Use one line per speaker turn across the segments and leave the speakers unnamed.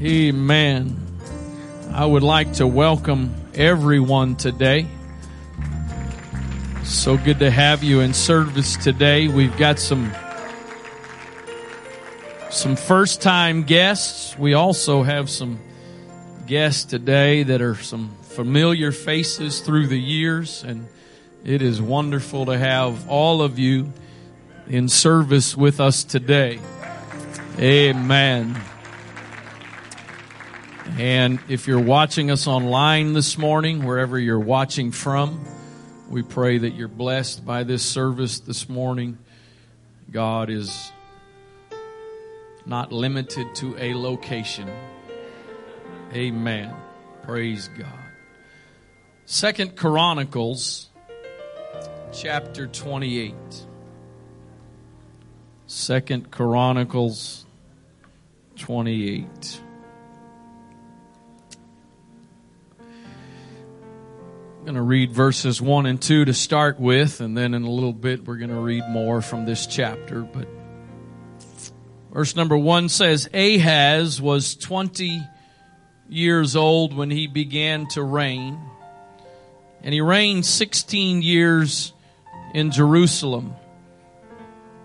Amen. I would like to welcome everyone today. So good to have you in service today. We've got some some first time guests. We also have some guests today that are some familiar faces through the years and it is wonderful to have all of you in service with us today. Amen. And if you're watching us online this morning, wherever you're watching from, we pray that you're blessed by this service this morning. God is not limited to a location. Amen. Praise God. Second Chronicles chapter 28. Second Chronicles 28. Going to read verses 1 and 2 to start with, and then in a little bit we're going to read more from this chapter. But verse number 1 says Ahaz was 20 years old when he began to reign, and he reigned 16 years in Jerusalem.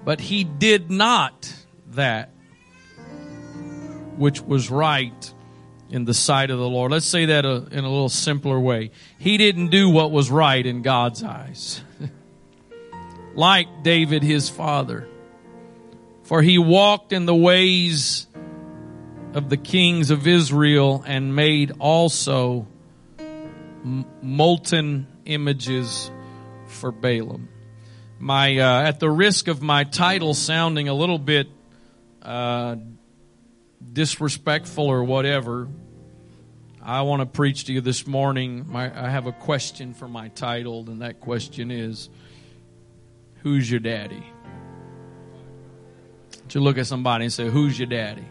But he did not that which was right in the sight of the Lord. Let's say that uh, in a little simpler way. He didn't do what was right in God's eyes. like David, his father. For he walked in the ways of the kings of Israel and made also molten images for Baalim. My, uh, at the risk of my title sounding a little bit uh, disrespectful or whatever, I want to preach to you this morning. My, I have a question for my title, and that question is Who's your daddy? you look at somebody and say, Who's your daddy?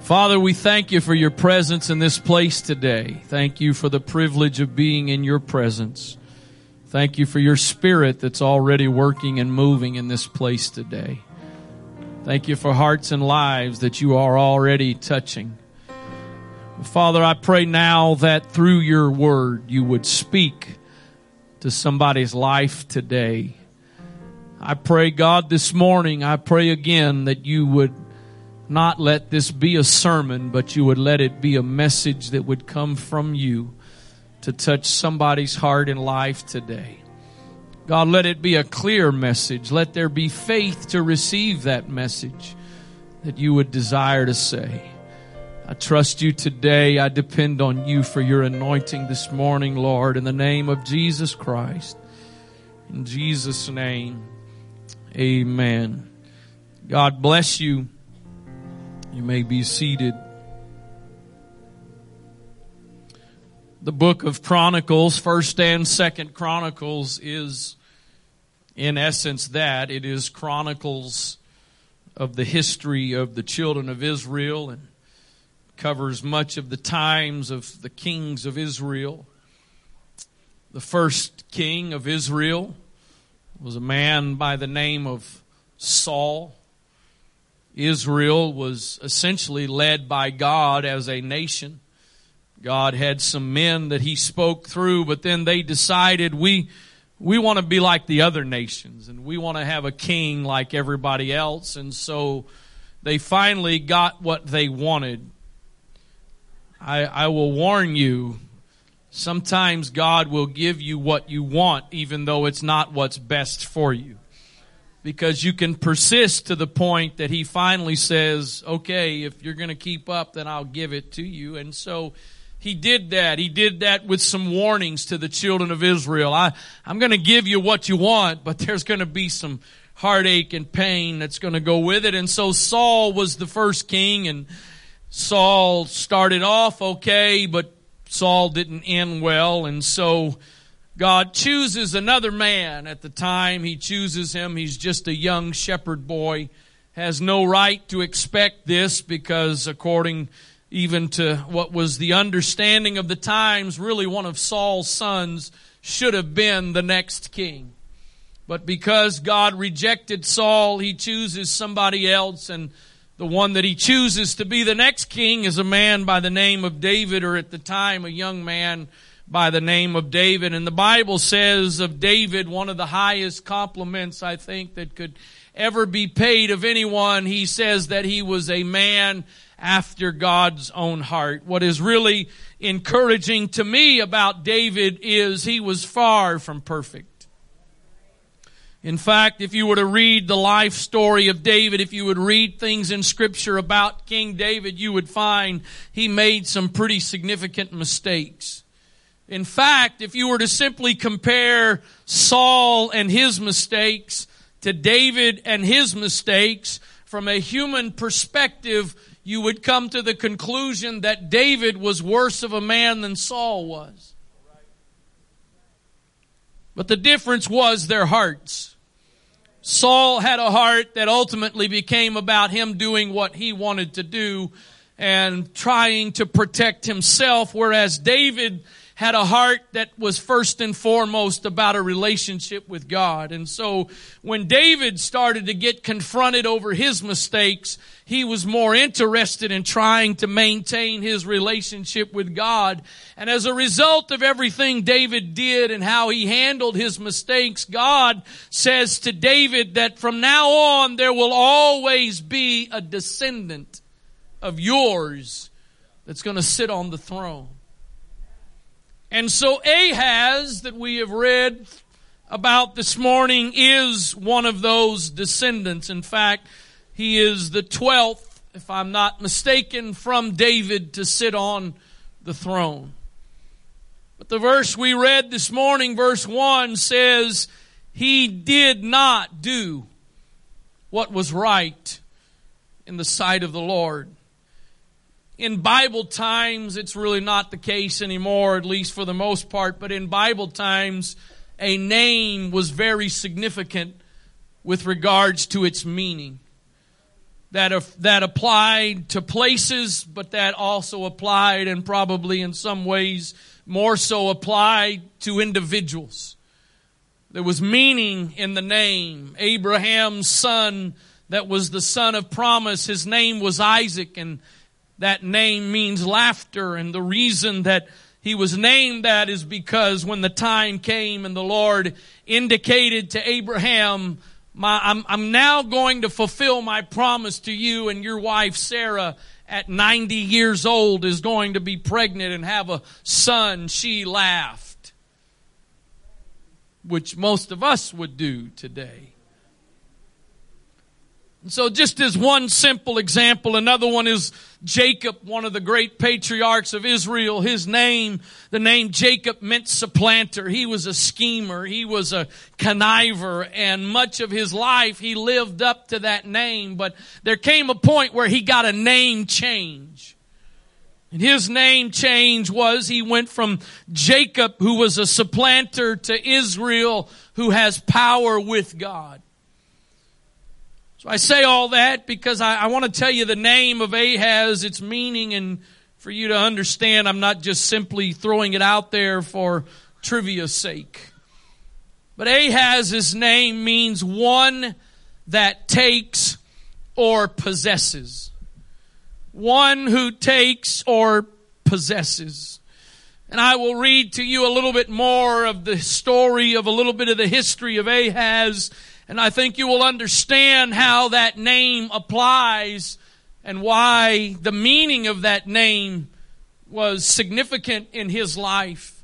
Father, we thank you for your presence in this place today. Thank you for the privilege of being in your presence. Thank you for your spirit that's already working and moving in this place today. Thank you for hearts and lives that you are already touching. Father, I pray now that through your word you would speak to somebody's life today. I pray, God, this morning, I pray again that you would not let this be a sermon, but you would let it be a message that would come from you to touch somebody's heart and life today. God, let it be a clear message. Let there be faith to receive that message that you would desire to say. I trust you today. I depend on you for your anointing this morning, Lord, in the name of Jesus Christ. In Jesus' name, amen. God bless you. You may be seated. The book of Chronicles, first and second Chronicles is in essence that. It is chronicles of the history of the children of Israel and covers much of the times of the kings of Israel. The first king of Israel was a man by the name of Saul. Israel was essentially led by God as a nation. God had some men that he spoke through, but then they decided we, we want to be like the other nations and we want to have a king like everybody else. And so they finally got what they wanted. I, I will warn you, sometimes God will give you what you want, even though it's not what's best for you. Because you can persist to the point that he finally says, okay, if you're going to keep up, then I'll give it to you. And so he did that. He did that with some warnings to the children of Israel. I, I'm going to give you what you want, but there's going to be some heartache and pain that's going to go with it. And so Saul was the first king and Saul started off okay, but Saul didn't end well. And so God chooses another man at the time. He chooses him. He's just a young shepherd boy, has no right to expect this because according even to what was the understanding of the times, really one of Saul's sons should have been the next king. But because God rejected Saul, he chooses somebody else and the one that he chooses to be the next king is a man by the name of David or at the time a young man by the name of David. And the Bible says of David, one of the highest compliments I think that could ever be paid of anyone. He says that he was a man after God's own heart. What is really encouraging to me about David is he was far from perfect. In fact, if you were to read the life story of David, if you would read things in scripture about King David, you would find he made some pretty significant mistakes. In fact, if you were to simply compare Saul and his mistakes to David and his mistakes from a human perspective, you would come to the conclusion that David was worse of a man than Saul was. But the difference was their hearts. Saul had a heart that ultimately became about him doing what he wanted to do and trying to protect himself, whereas David had a heart that was first and foremost about a relationship with God. And so when David started to get confronted over his mistakes, he was more interested in trying to maintain his relationship with God. And as a result of everything David did and how he handled his mistakes, God says to David that from now on there will always be a descendant of yours that's going to sit on the throne. And so Ahaz that we have read about this morning is one of those descendants. In fact, he is the 12th, if I'm not mistaken, from David to sit on the throne. But the verse we read this morning, verse 1 says, he did not do what was right in the sight of the Lord in Bible times, it's really not the case anymore, at least for the most part, but in Bible times, a name was very significant with regards to its meaning. That, that applied to places, but that also applied and probably in some ways more so applied to individuals. There was meaning in the name. Abraham's son that was the son of promise, his name was Isaac and that name means laughter. And the reason that he was named that is because when the time came and the Lord indicated to Abraham, my, I'm, I'm now going to fulfill my promise to you and your wife Sarah at 90 years old is going to be pregnant and have a son. She laughed. Which most of us would do today. So just as one simple example, another one is Jacob, one of the great patriarchs of Israel. His name, the name Jacob meant supplanter. He was a schemer. He was a conniver and much of his life he lived up to that name. But there came a point where he got a name change. And his name change was he went from Jacob, who was a supplanter, to Israel, who has power with God. So I say all that because I, I want to tell you the name of Ahaz, its meaning, and for you to understand, I'm not just simply throwing it out there for trivia's sake. But Ahaz's name means one that takes or possesses. One who takes or possesses. And I will read to you a little bit more of the story of a little bit of the history of Ahaz and I think you will understand how that name applies and why the meaning of that name was significant in his life.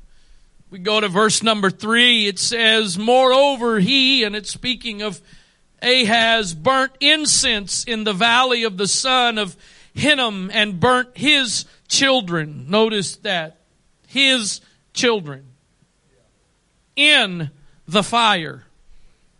We go to verse number three. It says, Moreover, he, and it's speaking of Ahaz, burnt incense in the valley of the son of Hinnom and burnt his children. Notice that. His children. In the fire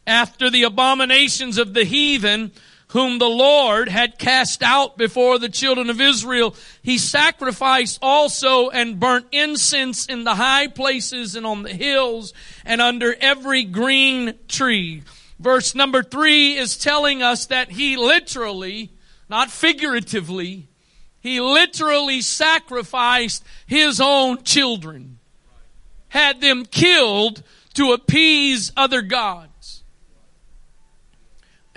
after the abominations of the heathen whom the Lord had cast out before the children of Israel. He sacrificed also and burnt incense in the high places and on the hills and under every green tree. Verse number three is telling us that he literally, not figuratively, he literally sacrificed his own children, had them killed to appease other gods.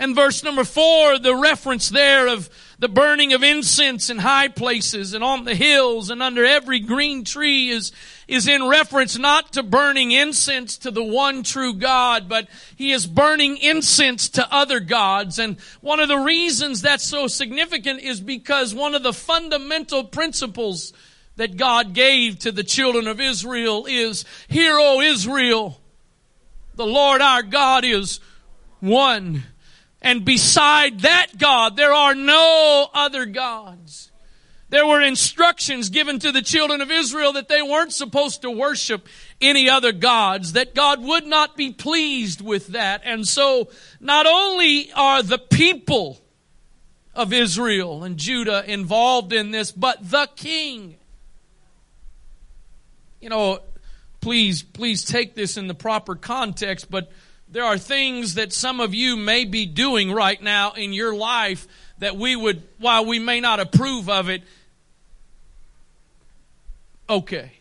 And verse number four, the reference there of the burning of incense in high places and on the hills and under every green tree is, is in reference not to burning incense to the one true God, but he is burning incense to other gods. And one of the reasons that's so significant is because one of the fundamental principles that God gave to the children of Israel is, Hear, O Israel, the Lord our God is one. And beside that God, there are no other gods. There were instructions given to the children of Israel that they weren't supposed to worship any other gods, that God would not be pleased with that. And so, not only are the people of Israel and Judah involved in this, but the king. You know, please, please take this in the proper context, but there are things that some of you may be doing right now in your life that we would, while we may not approve of it, okay.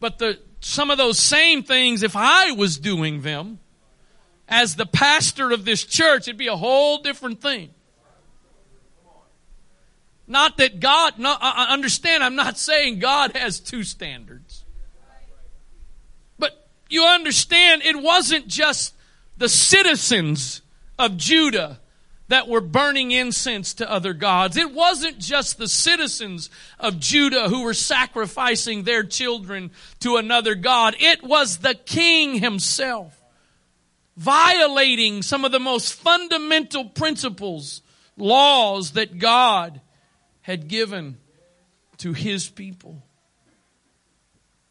But the, some of those same things, if I was doing them as the pastor of this church, it'd be a whole different thing. Not that God, no, I understand, I'm not saying God has two standards. But you understand, it wasn't just the citizens of Judah that were burning incense to other gods. It wasn't just the citizens of Judah who were sacrificing their children to another God. It was the king himself violating some of the most fundamental principles, laws that God had given to his people.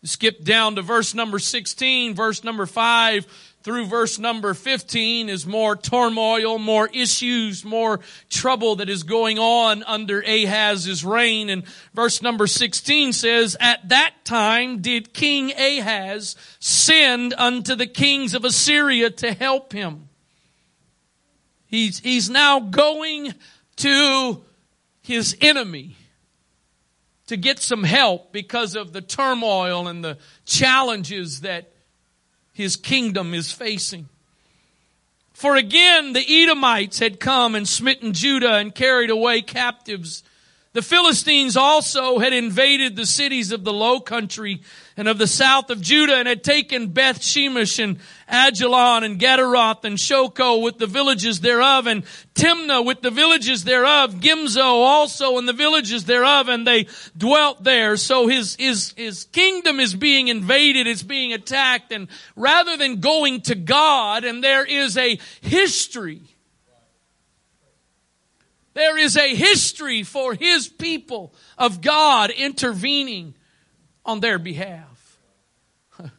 Skip down to verse number 16, verse number 5 through verse number 15 is more turmoil, more issues, more trouble that is going on under Ahaz's reign. And verse number 16 says, At that time did King Ahaz send unto the kings of Assyria to help him. He's, he's now going to his enemy to get some help because of the turmoil and the challenges that his kingdom is facing. For again, the Edomites had come and smitten Judah and carried away captives the Philistines also had invaded the cities of the low country and of the south of Judah and had taken Beth Shemesh and Ajalon and Gederoth and Shoco with the villages thereof and Timnah with the villages thereof, Gimzo also and the villages thereof and they dwelt there. So his, his, his kingdom is being invaded, it's being attacked and rather than going to God and there is a history there is a history for His people of God intervening on their behalf.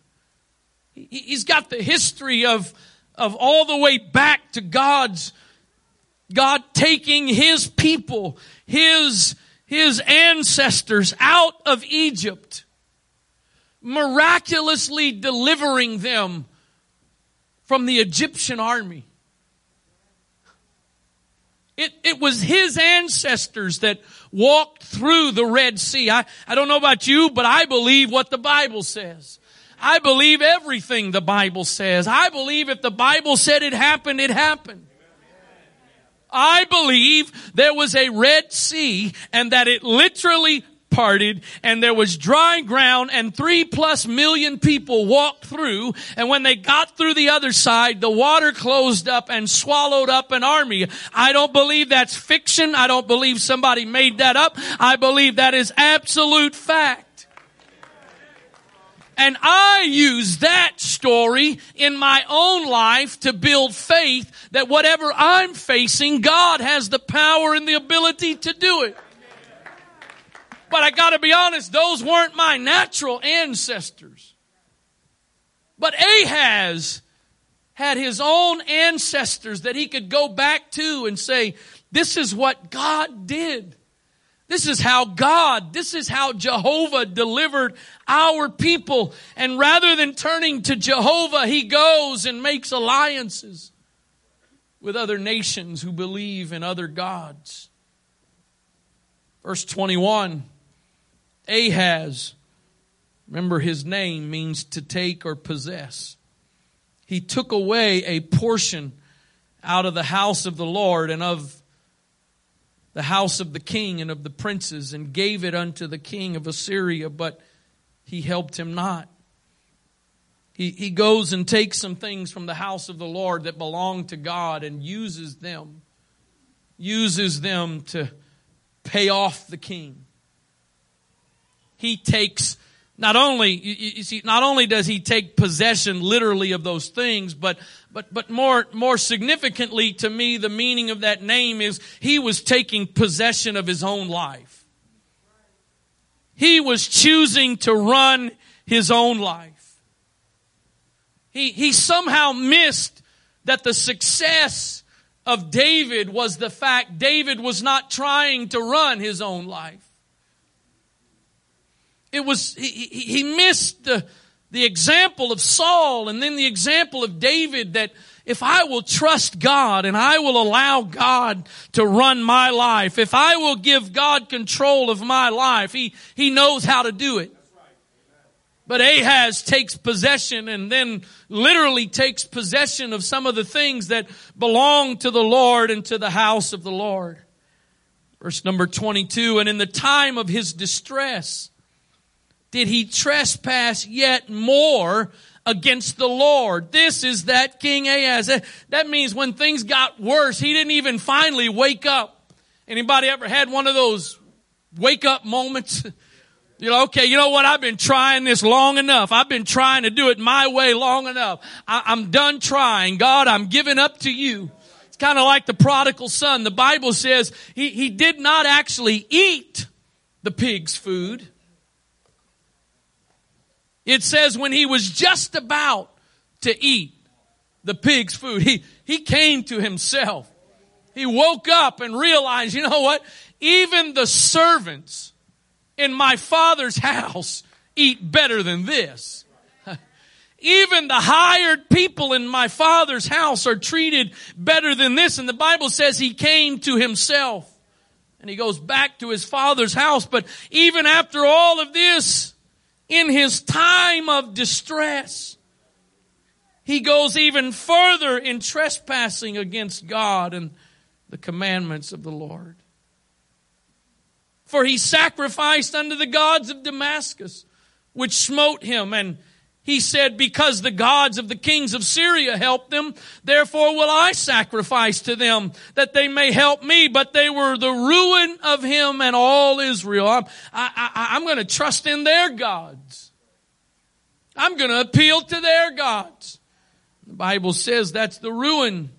He's got the history of, of all the way back to God's, God taking His people, His, His ancestors out of Egypt, miraculously delivering them from the Egyptian army. It, it was his ancestors that walked through the Red Sea. I, I don't know about you, but I believe what the Bible says. I believe everything the Bible says. I believe if the Bible said it happened, it happened. I believe there was a Red Sea and that it literally parted and there was dry ground and three plus million people walked through. And when they got through the other side, the water closed up and swallowed up an army. I don't believe that's fiction. I don't believe somebody made that up. I believe that is absolute fact. And I use that story in my own life to build faith that whatever I'm facing, God has the power and the ability to do it. But I gotta be honest, those weren't my natural ancestors. But Ahaz had his own ancestors that he could go back to and say, this is what God did. This is how God, this is how Jehovah delivered our people. And rather than turning to Jehovah, he goes and makes alliances with other nations who believe in other gods. Verse 21 Ahaz, remember his name means to take or possess. He took away a portion out of the house of the Lord and of the house of the king and of the princes and gave it unto the king of Assyria, but he helped him not. He, he goes and takes some things from the house of the Lord that belong to God and uses them, uses them to pay off the king. He takes not only, you see, not only does he take possession literally of those things, but, but, but more, more significantly to me, the meaning of that name is he was taking possession of his own life. He was choosing to run his own life. He, he somehow missed that the success of David was the fact David was not trying to run his own life. It was, he, he missed the, the example of Saul and then the example of David that if I will trust God and I will allow God to run my life, if I will give God control of my life, He, He knows how to do it. But Ahaz takes possession and then literally takes possession of some of the things that belong to the Lord and to the house of the Lord. Verse number 22, and in the time of his distress, did he trespass yet more against the Lord. This is that King Ahaz. That means when things got worse, he didn't even finally wake up. Anybody ever had one of those wake up moments? You know, okay, you know what? I've been trying this long enough. I've been trying to do it my way long enough. I, am done trying. God, I'm giving up to you. It's kind of like the prodigal son. The Bible says he, he did not actually eat the pig's food. It says when he was just about to eat the pig's food, he, he came to himself. He woke up and realized, you know what? Even the servants in my father's house eat better than this. Even the hired people in my father's house are treated better than this. And the Bible says he came to himself and he goes back to his father's house. But even after all of this, in his time of distress, he goes even further in trespassing against God and the commandments of the Lord. For he sacrificed unto the gods of Damascus, which smote him. And he said, because the gods of the kings of Syria helped them, therefore will I sacrifice to them that they may help me. But they were the ruin of him and all Israel. I'm, I, I, I'm going to trust in their gods. I'm going to appeal to their gods. The Bible says that's the ruin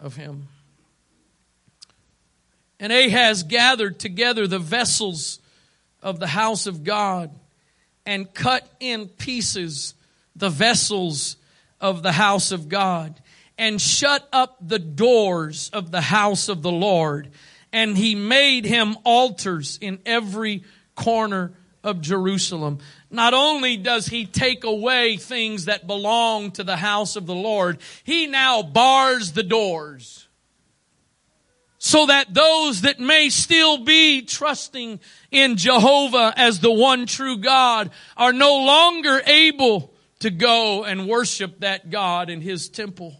of him. And Ahaz gathered together the vessels of the house of God and cut in pieces the vessels of the house of God and shut up the doors of the house of the Lord. And he made him altars in every corner of Jerusalem. Not only does he take away things that belong to the house of the Lord, he now bars the doors so that those that may still be trusting in Jehovah as the one true God are no longer able to go and worship that God in his temple.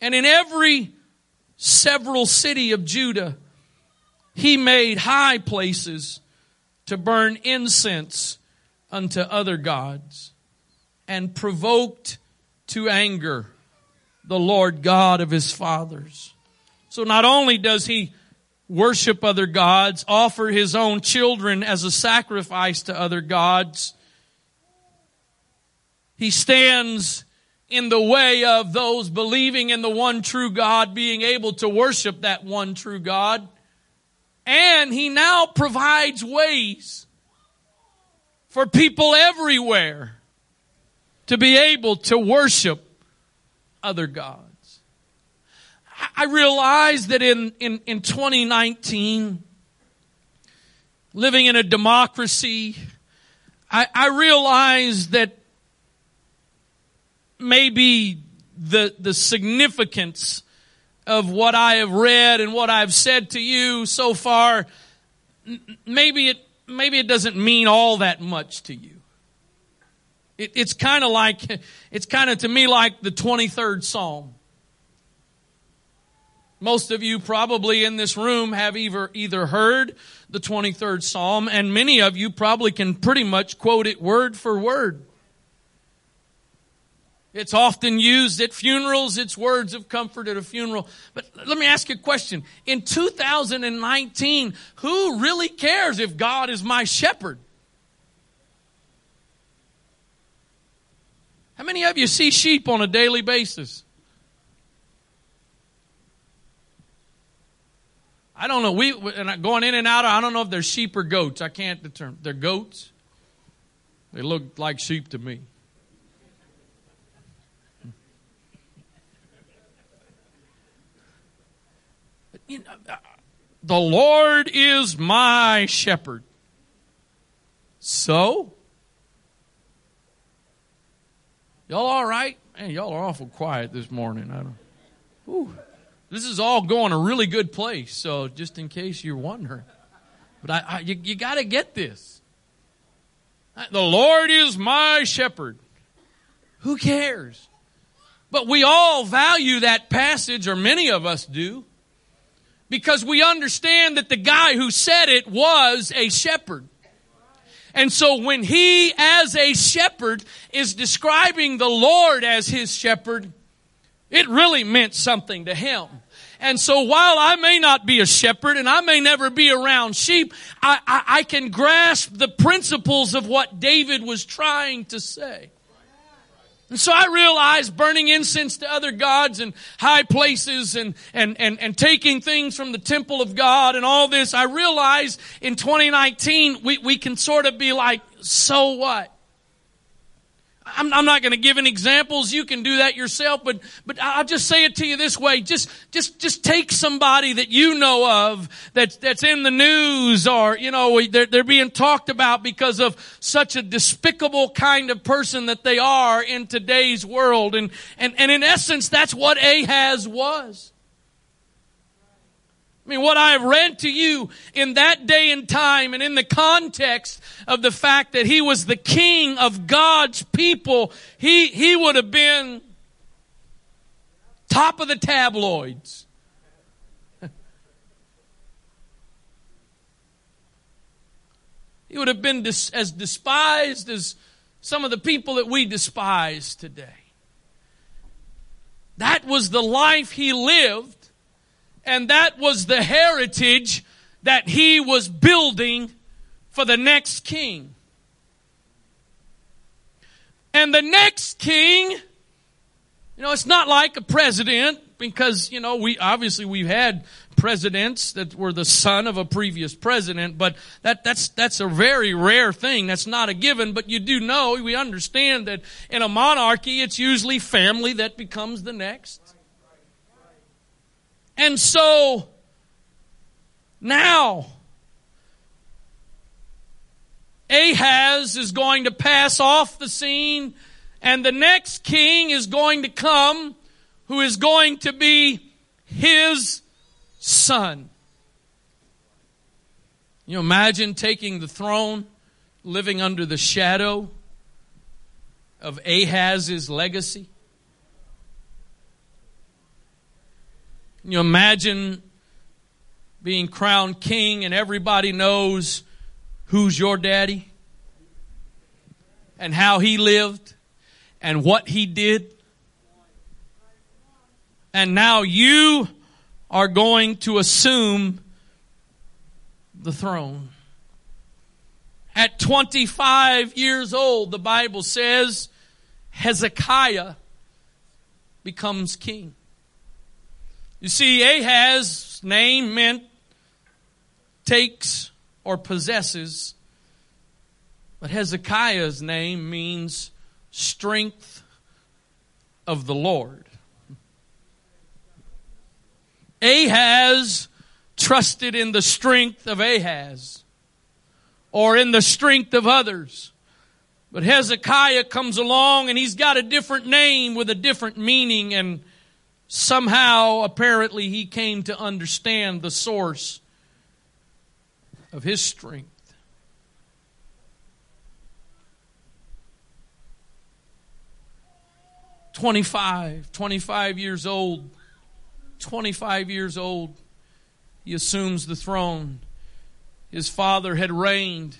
And in every several city of Judah, he made high places to burn incense unto other gods and provoked to anger the Lord God of his fathers. So not only does he worship other gods, offer his own children as a sacrifice to other gods, he stands in the way of those believing in the one true God being able to worship that one true God. And he now provides ways for people everywhere to be able to worship other gods. I realize that in, in, in 2019, living in a democracy, I, I realize that maybe the, the significance of what I have read and what I've said to you so far, maybe it, maybe it doesn't mean all that much to you. It, it's kind of like, it's kind of to me like the 23rd Psalm. Most of you probably in this room have either, either heard the 23rd Psalm, and many of you probably can pretty much quote it word for word. It's often used at funerals. It's words of comfort at a funeral. But let me ask you a question. In 2019, who really cares if God is my shepherd? How many of you see sheep on a daily basis? I don't know. We going in and out. I don't know if they're sheep or goats. I can't determine. They're goats. They look like sheep to me. You know, the Lord is my shepherd. So, y'all all right? Man, y'all are awful quiet this morning. I don't. Ooh. This is all going a really good place, so just in case you're wondering. But I, I you, you got to get this. Uh, the Lord is my shepherd. Who cares? But we all value that passage, or many of us do, because we understand that the guy who said it was a shepherd. And so when he, as a shepherd, is describing the Lord as his shepherd, it really meant something to him. And so while I may not be a shepherd and I may never be around sheep, I, I, I, can grasp the principles of what David was trying to say. And so I realized burning incense to other gods and high places and, and, and, and taking things from the temple of God and all this, I realized in 2019 we, we can sort of be like, so what? I'm, I'm not going to give any examples. You can do that yourself, but, but I'll just say it to you this way. Just, just, just take somebody that you know of that's, that's in the news or, you know, they're, they're being talked about because of such a despicable kind of person that they are in today's world. And, and, and in essence, that's what Ahaz was. I mean, what I have read to you in that day and time and in the context of the fact that he was the king of God's people, he, he would have been top of the tabloids. he would have been dis- as despised as some of the people that we despise today. That was the life he lived and that was the heritage that he was building for the next king. And the next king, you know, it's not like a president because, you know, we obviously we've had presidents that were the son of a previous president, but that, that's, that's a very rare thing. That's not a given, but you do know, we understand that in a monarchy, it's usually family that becomes the next. And so now Ahaz is going to pass off the scene and the next king is going to come who is going to be his son. You imagine taking the throne, living under the shadow of Ahaz's legacy? You imagine being crowned king and everybody knows who's your daddy and how he lived and what he did? And now you are going to assume the throne. At 25 years old, the Bible says Hezekiah becomes king. You see, Ahaz's name meant takes or possesses, but Hezekiah's name means strength of the Lord. Ahaz trusted in the strength of Ahaz or in the strength of others. But Hezekiah comes along and he's got a different name with a different meaning and somehow, apparently, he came to understand the source of his strength. Twenty-five, 25 years old. 25 years old, he assumes the throne. His father had reigned.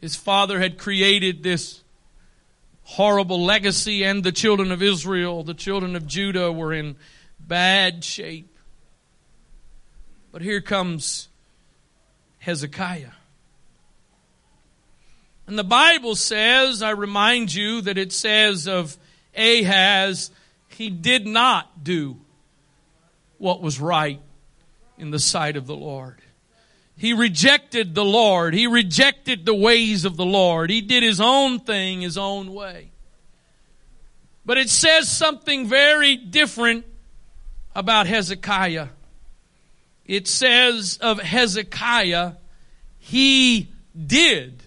His father had created this horrible legacy, and the children of Israel, the children of Judah, were in bad shape. But here comes Hezekiah. And the Bible says, I remind you that it says of Ahaz, he did not do what was right in the sight of the Lord. He rejected the Lord. He rejected the ways of the Lord. He did his own thing his own way. But it says something very different about Hezekiah. It says of Hezekiah, he did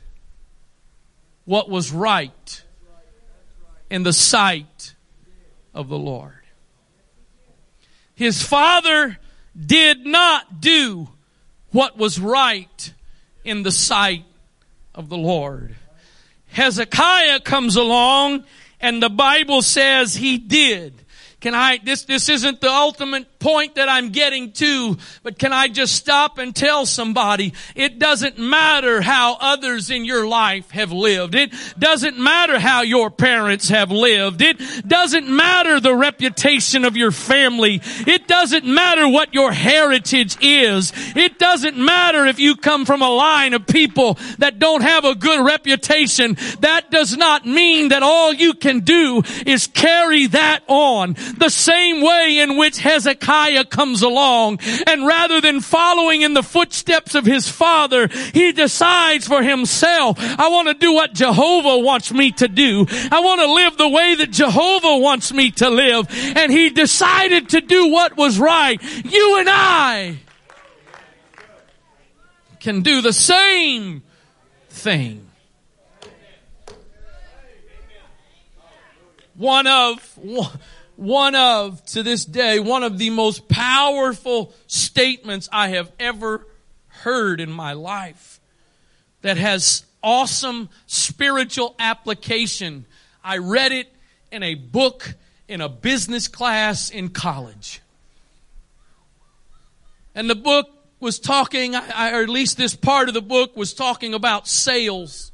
what was right in the sight of the Lord. His father did not do what was right in the sight of the Lord. Hezekiah comes along and the Bible says he did can I, this, this isn't the ultimate point that I'm getting to, but can I just stop and tell somebody, it doesn't matter how others in your life have lived. It doesn't matter how your parents have lived. It doesn't matter the reputation of your family. It doesn't matter what your heritage is. It doesn't matter if you come from a line of people that don't have a good reputation. That does not mean that all you can do is carry that on the same way in which Hezekiah comes along and rather than following in the footsteps of his father, he decides for himself, I want to do what Jehovah wants me to do. I want to live the way that Jehovah wants me to live. And he decided to do what was right. You and I can do the same thing. One of, one, one of, to this day, one of the most powerful statements I have ever heard in my life that has awesome spiritual application. I read it in a book in a business class in college. And the book was talking, or at least this part of the book was talking about sales.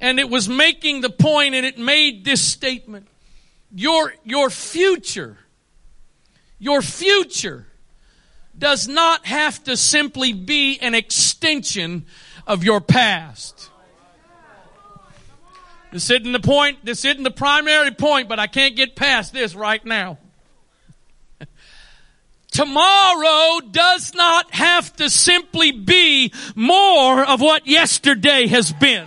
And it was making the point, and it made this statement your, your future, your future does not have to simply be an extension of your past. This isn't the point, this isn't the primary point, but I can't get past this right now. Tomorrow does not have to simply be more of what yesterday has been.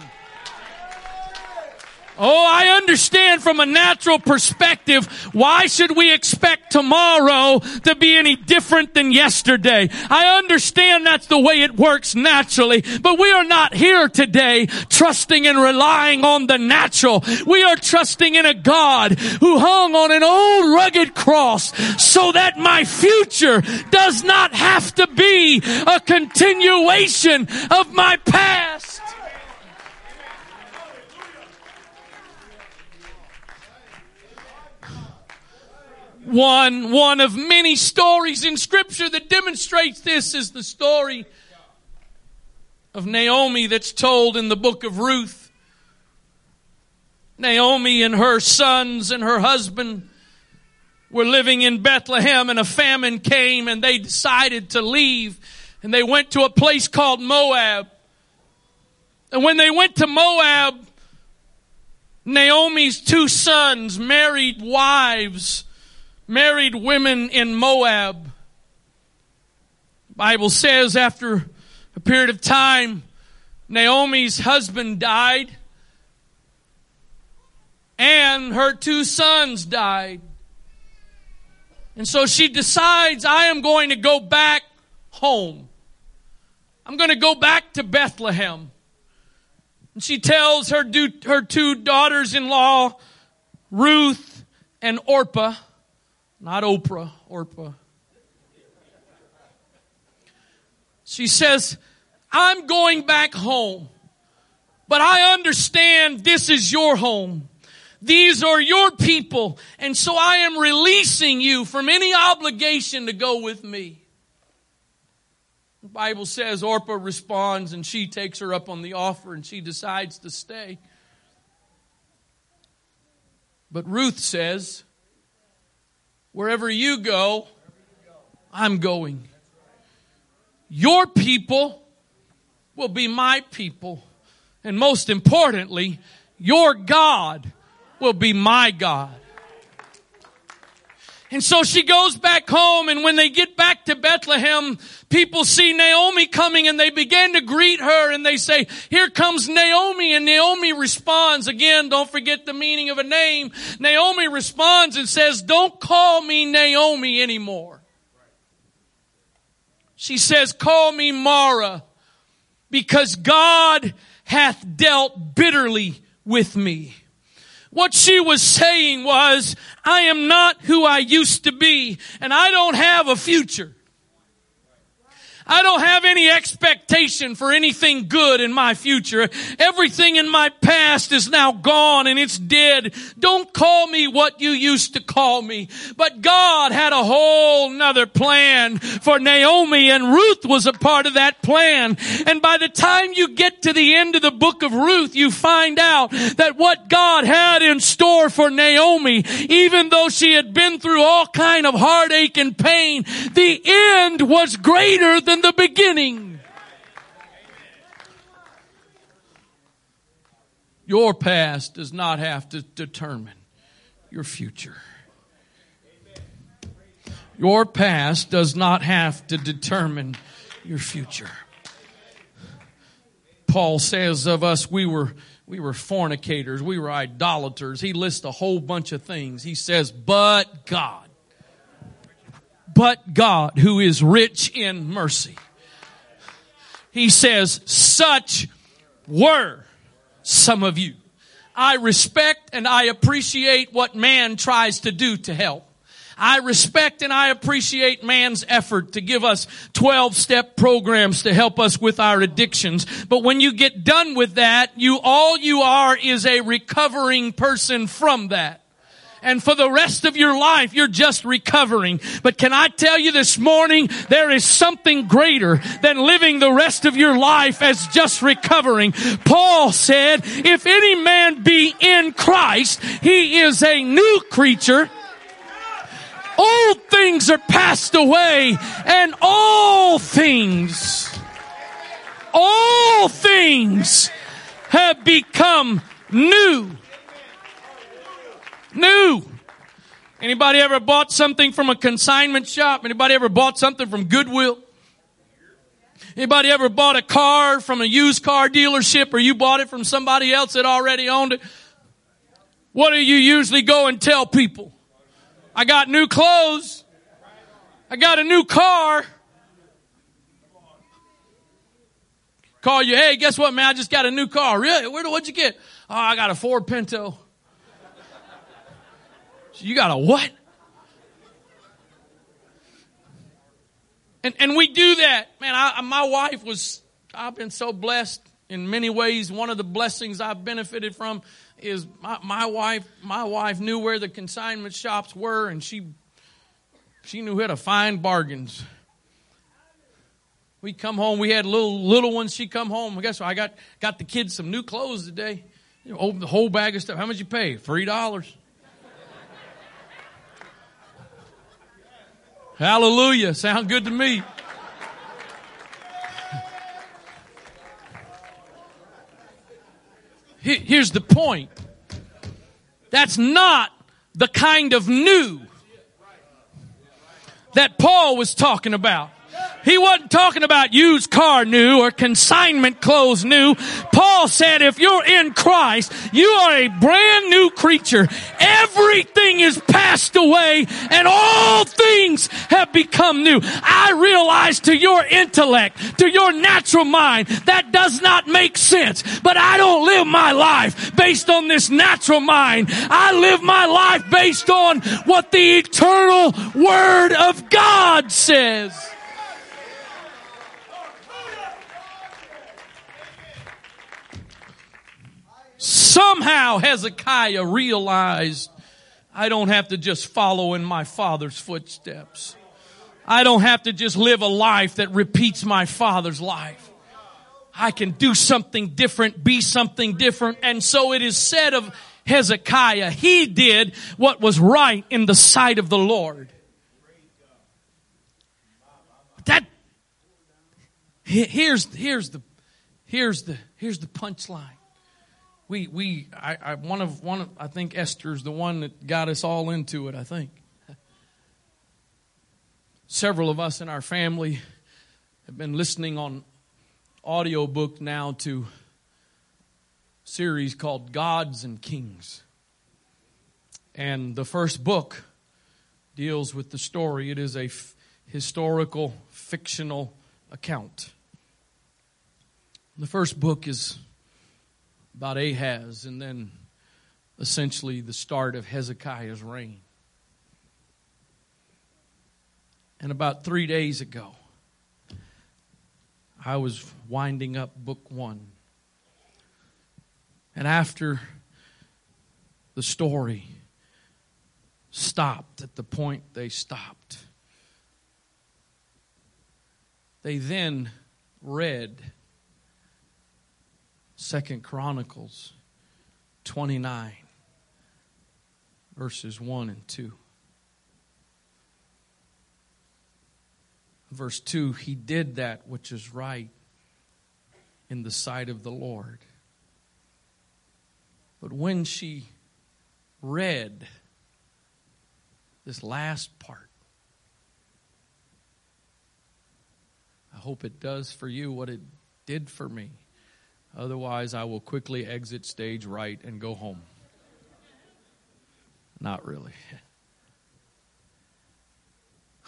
Oh, I understand from a natural perspective. Why should we expect tomorrow to be any different than yesterday? I understand that's the way it works naturally, but we are not here today trusting and relying on the natural. We are trusting in a God who hung on an old rugged cross so that my future does not have to be a continuation of my past. One, one of many stories in scripture that demonstrates this is the story of Naomi that's told in the book of Ruth. Naomi and her sons and her husband were living in Bethlehem and a famine came and they decided to leave and they went to a place called Moab. And when they went to Moab, Naomi's two sons married wives married women in Moab. The Bible says after a period of time, Naomi's husband died and her two sons died. And so she decides, I am going to go back home. I'm going to go back to Bethlehem. And she tells her, her two daughters in law, Ruth and Orpah, not Oprah, Orpah. She says, I'm going back home, but I understand this is your home. These are your people. And so I am releasing you from any obligation to go with me. The Bible says Orpah responds and she takes her up on the offer and she decides to stay. But Ruth says, Wherever you go, I'm going. Your people will be my people. And most importantly, your God will be my God. And so she goes back home and when they get back to Bethlehem, people see Naomi coming and they begin to greet her and they say, here comes Naomi and Naomi responds again, don't forget the meaning of a name. Naomi responds and says, don't call me Naomi anymore. She says, call me Mara because God hath dealt bitterly with me. What she was saying was, I am not who I used to be and I don't have a future. I don't have any expectation for anything good in my future. Everything in my past is now gone and it's dead. Don't call me what you used to call me. But God had a whole nother plan for Naomi and Ruth was a part of that plan. And by the time you get to the end of the book of Ruth, you find out that what God had in store for Naomi, even though she had been through all kind of heartache and pain, the end was greater than the beginning. Your past does not have to determine your future. Your past does not have to determine your future. Paul says of us, we were, we were fornicators, we were idolaters. He lists a whole bunch of things. He says, but God but God who is rich in mercy. He says, such were some of you. I respect and I appreciate what man tries to do to help. I respect and I appreciate man's effort to give us 12 step programs to help us with our addictions. But when you get done with that, you, all you are is a recovering person from that and for the rest of your life, you're just recovering. But can I tell you this morning, there is something greater than living the rest of your life as just recovering. Paul said, if any man be in Christ, he is a new creature. Old things are passed away and all things, all things have become new new. Anybody ever bought something from a consignment shop? Anybody ever bought something from Goodwill? Anybody ever bought a car from a used car dealership or you bought it from somebody else that already owned it? What do you usually go and tell people? I got new clothes. I got a new car. Call you, hey, guess what, man? I just got a new car. Really? Where, what'd you get? Oh, I got a Ford Pinto. You got a what? And, and we do that. Man, I, my wife was, I've been so blessed in many ways. One of the blessings I've benefited from is my, my wife, my wife knew where the consignment shops were and she, she knew how to find bargains. We come home, we had little, little ones. She come home. I guess what? I got, got the kids some new clothes today. You know, the whole bag of stuff. How much you pay? Three dollars. Hallelujah. Sound good to me. Here's the point. That's not the kind of new that Paul was talking about. He wasn't talking about used car new or consignment clothes new. Paul said if you're in Christ, you are a brand new creature. Everything is passed away and all things have become new. I realize to your intellect, to your natural mind, that does not make sense. But I don't live my life based on this natural mind. I live my life based on what the eternal Word of God says. Somehow Hezekiah realized I don't have to just follow in my father's footsteps. I don't have to just live a life that repeats my father's life. I can do something different, be something different. And so it is said of Hezekiah, he did what was right in the sight of the Lord. That, here's, here's the, here's the, here's the punchline. We, we, I, I, one of, one of, I think Esther's the one that got us all into it, I think. Several of us in our family have been listening on audiobook now to series called Gods and Kings. And the first book deals with the story. It is a f- historical, fictional account. The first book is about Ahaz and then essentially the start of Hezekiah's reign. And about three days ago, I was winding up book one. And after the story stopped at the point they stopped, they then read Second Chronicles 29 verses 1 and 2. Verse 2 He did that which is right in the sight of the Lord but when she read this last part, I hope it does for you what it did for me. Otherwise, I will quickly exit stage right and go home. Not really.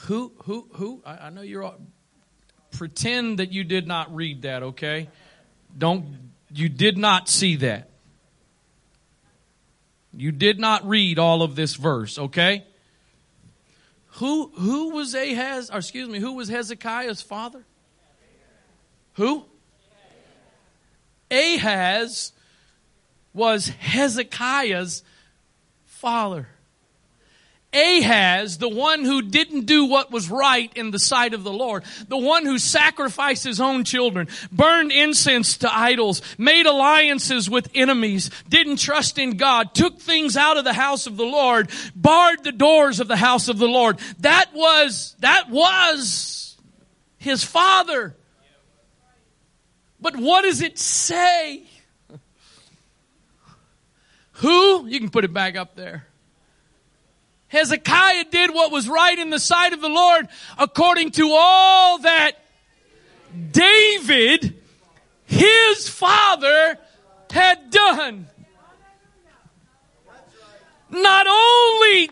Who, who, who? I, I know you're all, pretend that you did not read that, okay? Don't, you did not see that. You did not read all of this verse, okay? Who who was Ahaz, or excuse me, who was Hezekiah's father? Who? Ahaz was Hezekiah's father. Ahaz, the one who didn't do what was right in the sight of the Lord, the one who sacrificed his own children, burned incense to idols, made alliances with enemies, didn't trust in God, took things out of the house of the Lord, barred the doors of the house of the Lord. That was, that was his father. But what does it say? Who? You can put it back up there. Hezekiah did what was right in the sight of the Lord according to all that David, his father, had done. Not only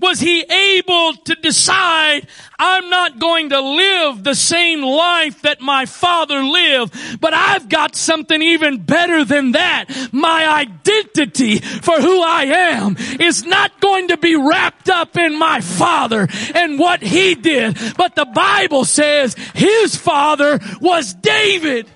was he able to decide, I'm not going to live the same life that my father lived, but I've got something even better than that. My identity for who I am is not going to be wrapped up in my father and what he did, but the Bible says his father was David.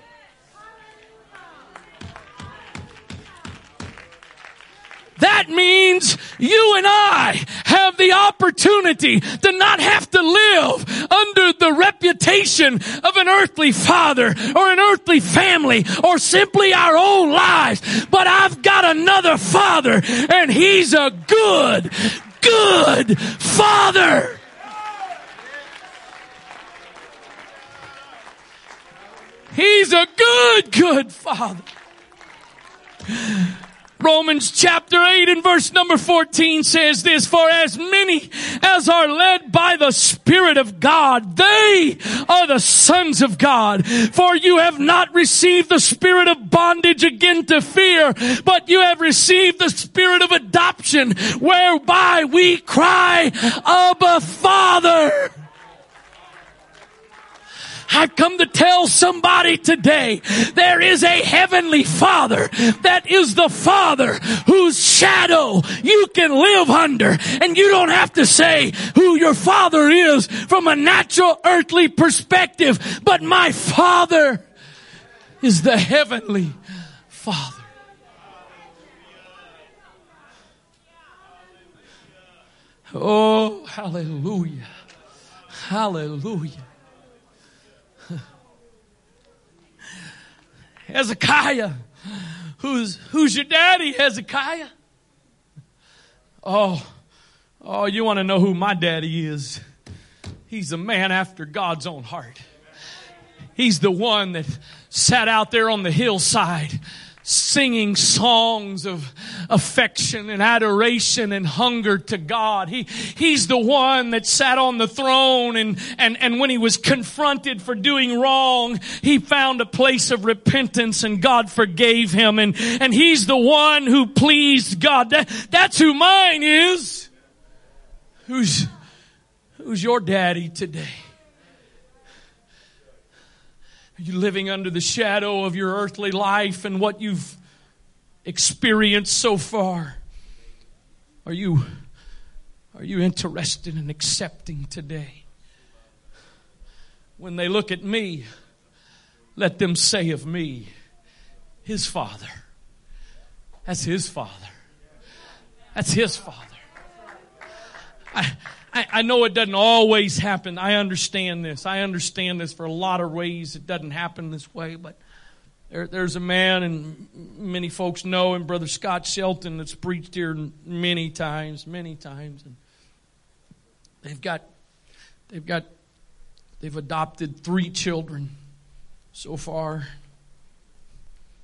That means you and I have the opportunity to not have to live under the reputation of an earthly father or an earthly family or simply our own lives. But I've got another father and he's a good, good father. He's a good, good father. Romans chapter 8 and verse number 14 says this, for as many as are led by the Spirit of God, they are the sons of God. For you have not received the spirit of bondage again to fear, but you have received the spirit of adoption, whereby we cry, Abba Father. I've come to tell somebody today there is a heavenly father that is the father whose shadow you can live under. And you don't have to say who your father is from a natural earthly perspective, but my father is the heavenly father. Oh, hallelujah. Hallelujah. Hezekiah. Who's, who's your daddy, Hezekiah? Oh, oh, you want to know who my daddy is? He's a man after God's own heart. He's the one that sat out there on the hillside singing songs of affection and adoration and hunger to God. He, he's the one that sat on the throne and, and, and when he was confronted for doing wrong, he found a place of repentance and God forgave him and, and he's the one who pleased God. That, that's who mine is. Who's, who's your daddy today? Are you living under the shadow of your earthly life and what you've experienced so far? Are you, are you interested in accepting today? When they look at me, let them say of me, his father. That's his father. That's his father. I, I, I know it doesn't always happen. I understand this. I understand this for a lot of ways. It doesn't happen this way, but there, there's a man, and many folks know him, Brother Scott Shelton, that's preached here many times, many times. And they've got, they've got, they've adopted three children so far.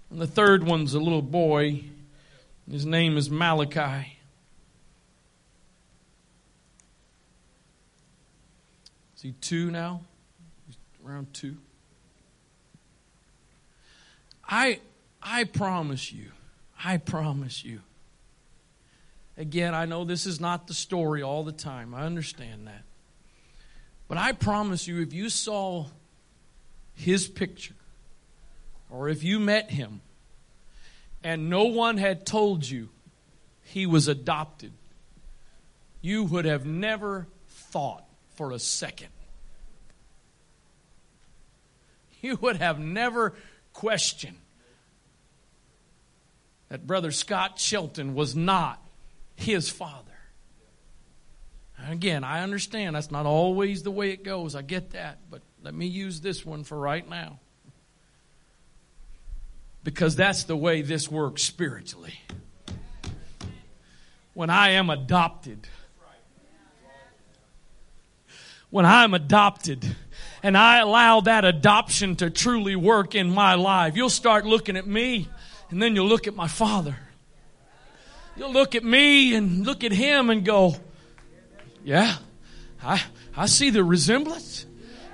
And the third one's a little boy. His name is Malachi. Is he two now? He's around two. I I promise you, I promise you. Again, I know this is not the story all the time. I understand that. But I promise you, if you saw his picture, or if you met him, and no one had told you he was adopted, you would have never thought for a second. You would have never questioned that Brother Scott Shelton was not his father. Again, I understand that's not always the way it goes. I get that. But let me use this one for right now. Because that's the way this works spiritually. When I am adopted, when I'm adopted and I allow that adoption to truly work in my life, you'll start looking at me and then you'll look at my father. You'll look at me and look at him and go, yeah, I, I see the resemblance.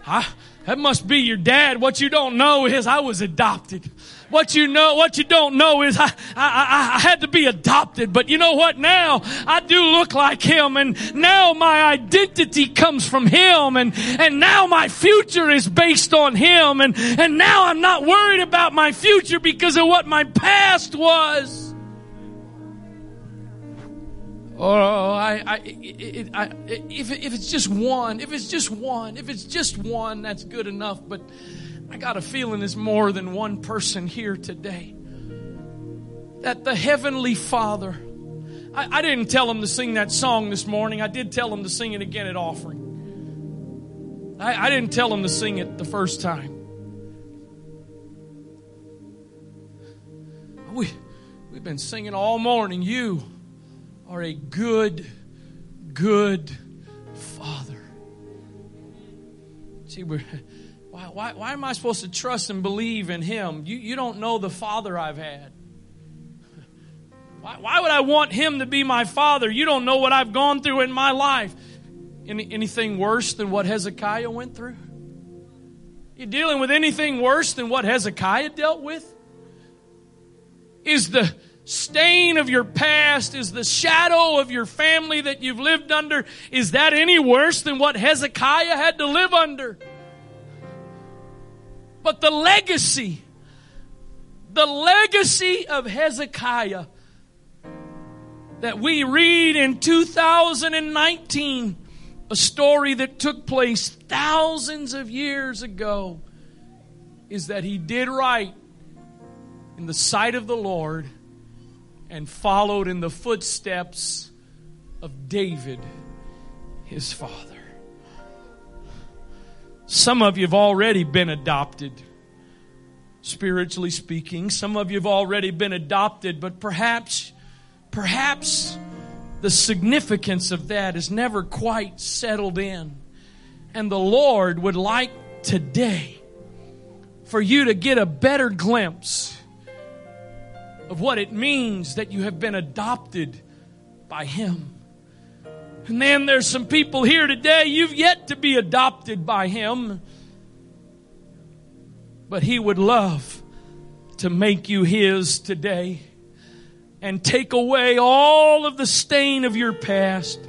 I, that must be your dad. What you don't know is I was adopted. What you know, what you don't know is I, I, I had to be adopted, but you know what? Now I do look like him and now my identity comes from him and, and now my future is based on him and, and now I'm not worried about my future because of what my past was. Oh, I, I, it, I, if, if it's just one, if it's just one, if it's just one, that's good enough. But I got a feeling there's more than one person here today. That the Heavenly Father, I, I didn't tell him to sing that song this morning. I did tell him to sing it again at offering. I, I didn't tell him to sing it the first time. We, we've been singing all morning. You are a good, good Father. See, we're why, why, am I supposed to trust and believe in Him? You, you don't know the Father I've had. Why, why would I want Him to be my Father? You don't know what I've gone through in my life. Any, anything worse than what Hezekiah went through? You dealing with anything worse than what Hezekiah dealt with? Is the stain of your past, is the shadow of your family that you've lived under, is that any worse than what Hezekiah had to live under? But the legacy, the legacy of Hezekiah that we read in 2019, a story that took place thousands of years ago, is that he did right in the sight of the Lord and followed in the footsteps of David his father. Some of you have already been adopted, spiritually speaking. Some of you have already been adopted, but perhaps, perhaps the significance of that is never quite settled in. And the Lord would like today for you to get a better glimpse of what it means that you have been adopted by Him. And then there's some people here today, you've yet to be adopted by Him, but He would love to make you His today and take away all of the stain of your past,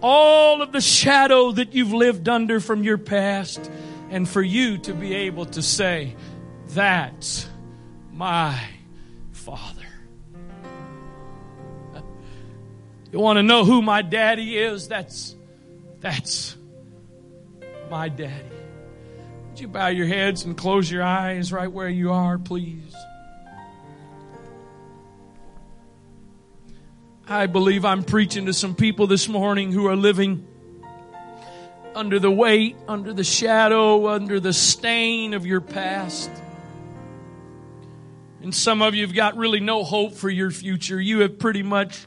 all of the shadow that you've lived under from your past, and for you to be able to say, That's my Father. You want to know who my daddy is? That's, that's my daddy. Would you bow your heads and close your eyes right where you are, please? I believe I'm preaching to some people this morning who are living under the weight, under the shadow, under the stain of your past. And some of you have got really no hope for your future. You have pretty much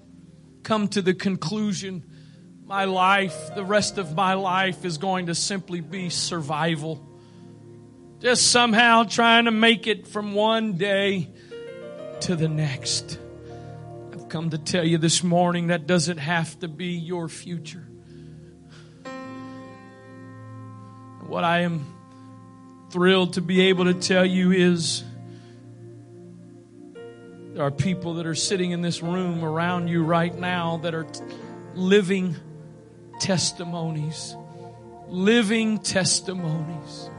come to the conclusion my life, the rest of my life is going to simply be survival. Just somehow trying to make it from one day to the next. I've come to tell you this morning that doesn't have to be your future. What I am thrilled to be able to tell you is there are people that are sitting in this room around you right now that are t- living testimonies. Living testimonies.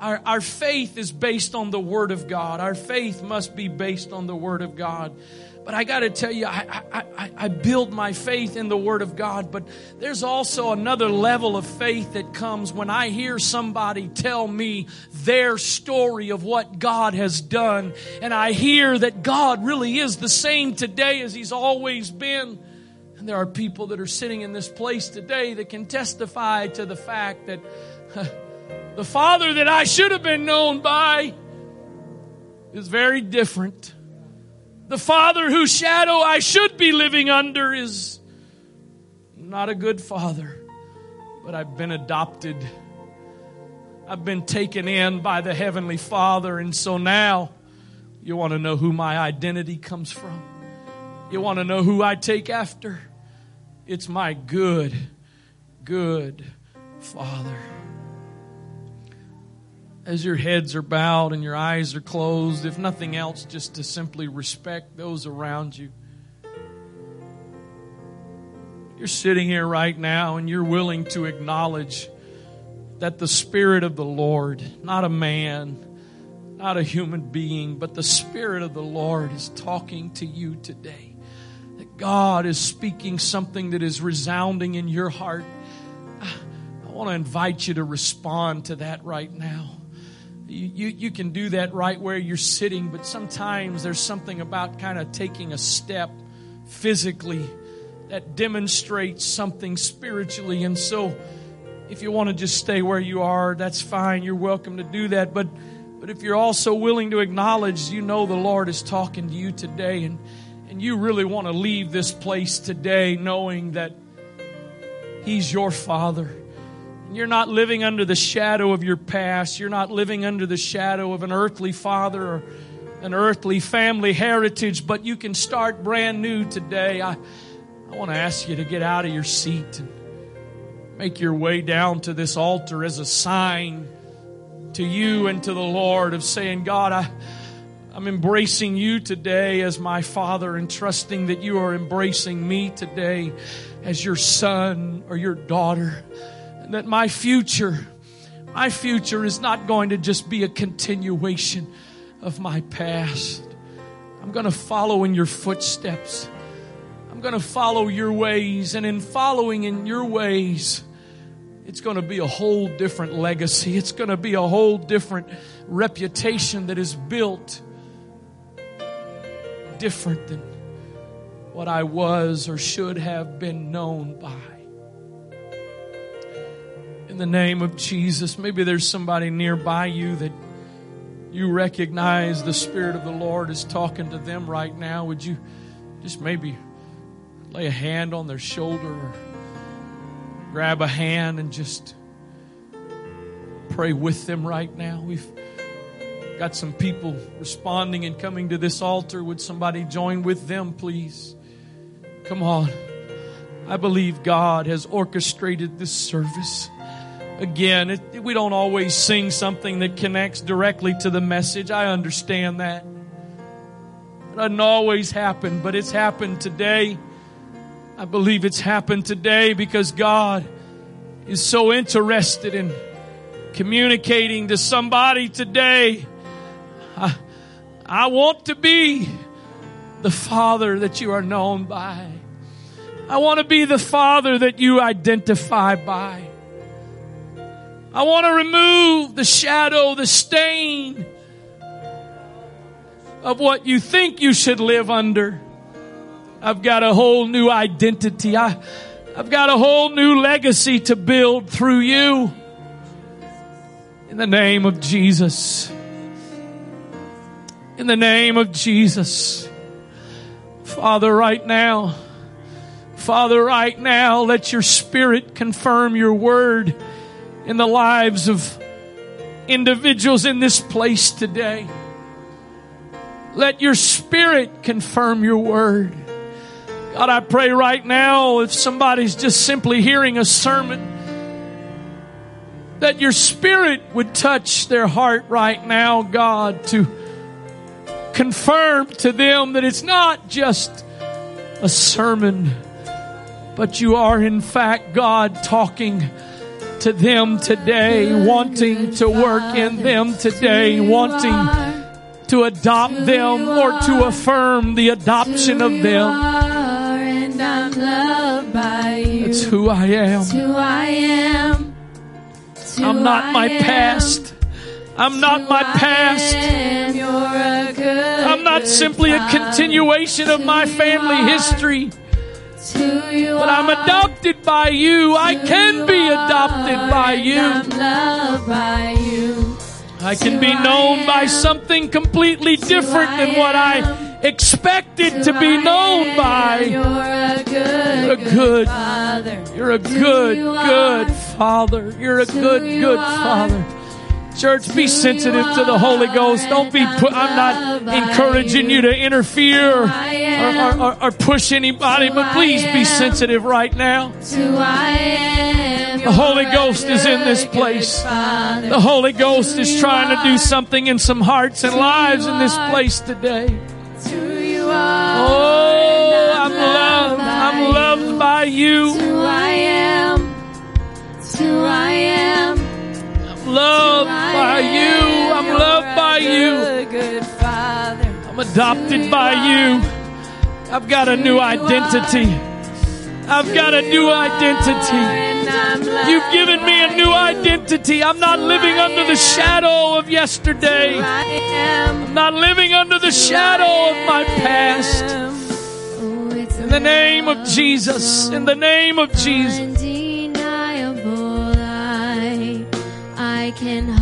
Our, our faith is based on the Word of God. Our faith must be based on the Word of God. But I got to tell you, I, I, I, I build my faith in the Word of God. But there's also another level of faith that comes when I hear somebody tell me their story of what God has done. And I hear that God really is the same today as He's always been. And there are people that are sitting in this place today that can testify to the fact that the Father that I should have been known by is very different. The father whose shadow I should be living under is not a good father, but I've been adopted. I've been taken in by the Heavenly Father, and so now you want to know who my identity comes from. You want to know who I take after? It's my good, good Father as your heads are bowed and your eyes are closed, if nothing else, just to simply respect those around you. You're sitting here right now and you're willing to acknowledge that the Spirit of the Lord, not a man, not a human being, but the Spirit of the Lord is talking to you today. That God is speaking something that is resounding in your heart. I want to invite you to respond to that right now you, you can do that right where you're sitting, but sometimes there's something about kind of taking a step physically that demonstrates something spiritually. And so, if you want to just stay where you are, that's fine. You're welcome to do that. But, but if you're also willing to acknowledge, you know the Lord is talking to you today, and, and you really want to leave this place today knowing that He's your Father you're not living under the shadow of your past. You're not living under the shadow of an earthly father or an earthly family heritage, but you can start brand new today. I, I want to ask you to get out of your seat and make your way down to this altar as a sign to you and to the Lord of saying, God, I, I'm embracing you today as my Father and trusting that you are embracing me today as your son or your daughter that my future, my future is not going to just be a continuation of my past. I'm going to follow in your footsteps. I'm going to follow your ways. And in following in your ways, it's going to be a whole different legacy. It's going to be a whole different reputation that is built different than what I was or should have been known by. In the name of Jesus, maybe there's somebody nearby you that you recognize the Spirit of the Lord is talking to them right now. Would you just maybe lay a hand on their shoulder or grab a hand and just pray with them right now? We've got some people responding and coming to this altar. Would somebody join with them, please? Come on. I believe God has orchestrated this service. Again, it, we don't always sing something that connects directly to the message. I understand that. It doesn't always happen, but it's happened today. I believe it's happened today because God is so interested in communicating to somebody today. I, I want to be the Father that you are known by. I want to be the Father that you identify by. I want to remove the shadow, the stain of what you think you should live under. I've got a whole new identity. I, I've got a whole new legacy to build through you. In the name of Jesus. In the name of Jesus. Father, right now, Father, right now, let your spirit confirm your word in the lives of individuals in this place today. Let your spirit confirm your word. God, I pray right now if somebody's just simply hearing a sermon, that your spirit would touch their heart right now, God, to confirm to them that it's not just a sermon, but you are in fact God talking to them today, wanting to work in them today, wanting to adopt them or to affirm the adoption of them. That's who I am.
who I am.
I'm not my past. I'm not my past. I'm not simply a continuation of my family history. But I'm adopted by you. I can be adopted by you. I can be known by something completely different than what I expected to be known by.
You're a
good
Father.
You're a good, good Father. You're a good, good Father. Church, be sensitive to the Holy Ghost. Don't be I'm not encouraging you to interfere or, or, or, or push anybody, but please be sensitive right now. The Holy Ghost is in this place. The Holy Ghost is trying to do something in some hearts and lives in this place today. Oh, I'm loved. I'm loved by you.
Who I am. Who I am.
Loved by you. I'm loved by you.
Good, good Father.
I'm adopted by you. I've got a new identity. I've got a new identity.
I'm
You've given me a new identity. I'm not living under the shadow of yesterday.
I am.
Not living under the shadow of my past. In the name of Jesus. In the name of Jesus.
I can